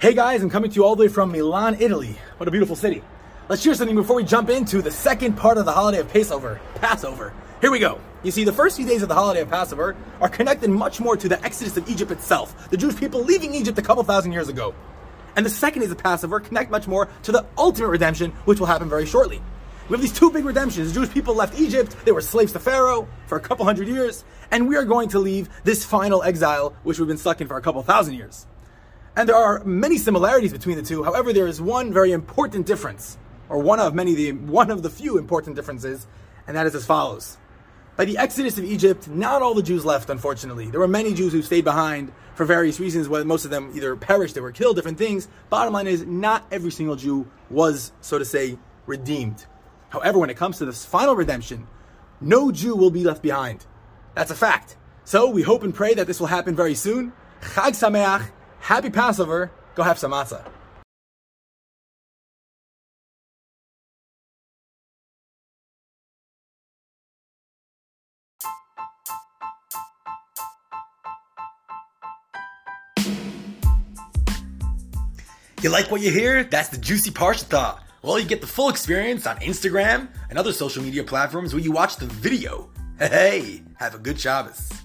Hey guys, I'm coming to you all the way from Milan, Italy. What a beautiful city. Let's share something before we jump into the second part of the holiday of Passover, Passover. Here we go. You see, the first few days of the holiday of Passover are connected much more to the exodus of Egypt itself, the Jewish people leaving Egypt a couple thousand years ago. And the second days of Passover connect much more to the ultimate redemption, which will happen very shortly. We have these two big redemptions. The Jewish people left Egypt, they were slaves to Pharaoh for a couple hundred years, and we are going to leave this final exile, which we've been stuck in for a couple thousand years. And there are many similarities between the two. However, there is one very important difference, or one of many, the, one of the few important differences, and that is as follows. By the exodus of Egypt, not all the Jews left, unfortunately. There were many Jews who stayed behind for various reasons, whether most of them either perished, they were killed, different things. Bottom line is, not every single Jew was, so to say, redeemed. However, when it comes to this final redemption, no Jew will be left behind. That's a fact. So we hope and pray that this will happen very soon. Chag Sameach, Happy Passover. Go have some matzah. You like what you hear? That's the juicy parsha. Well, you get the full experience on Instagram and other social media platforms where you watch the video. Hey, have a good Shabbos.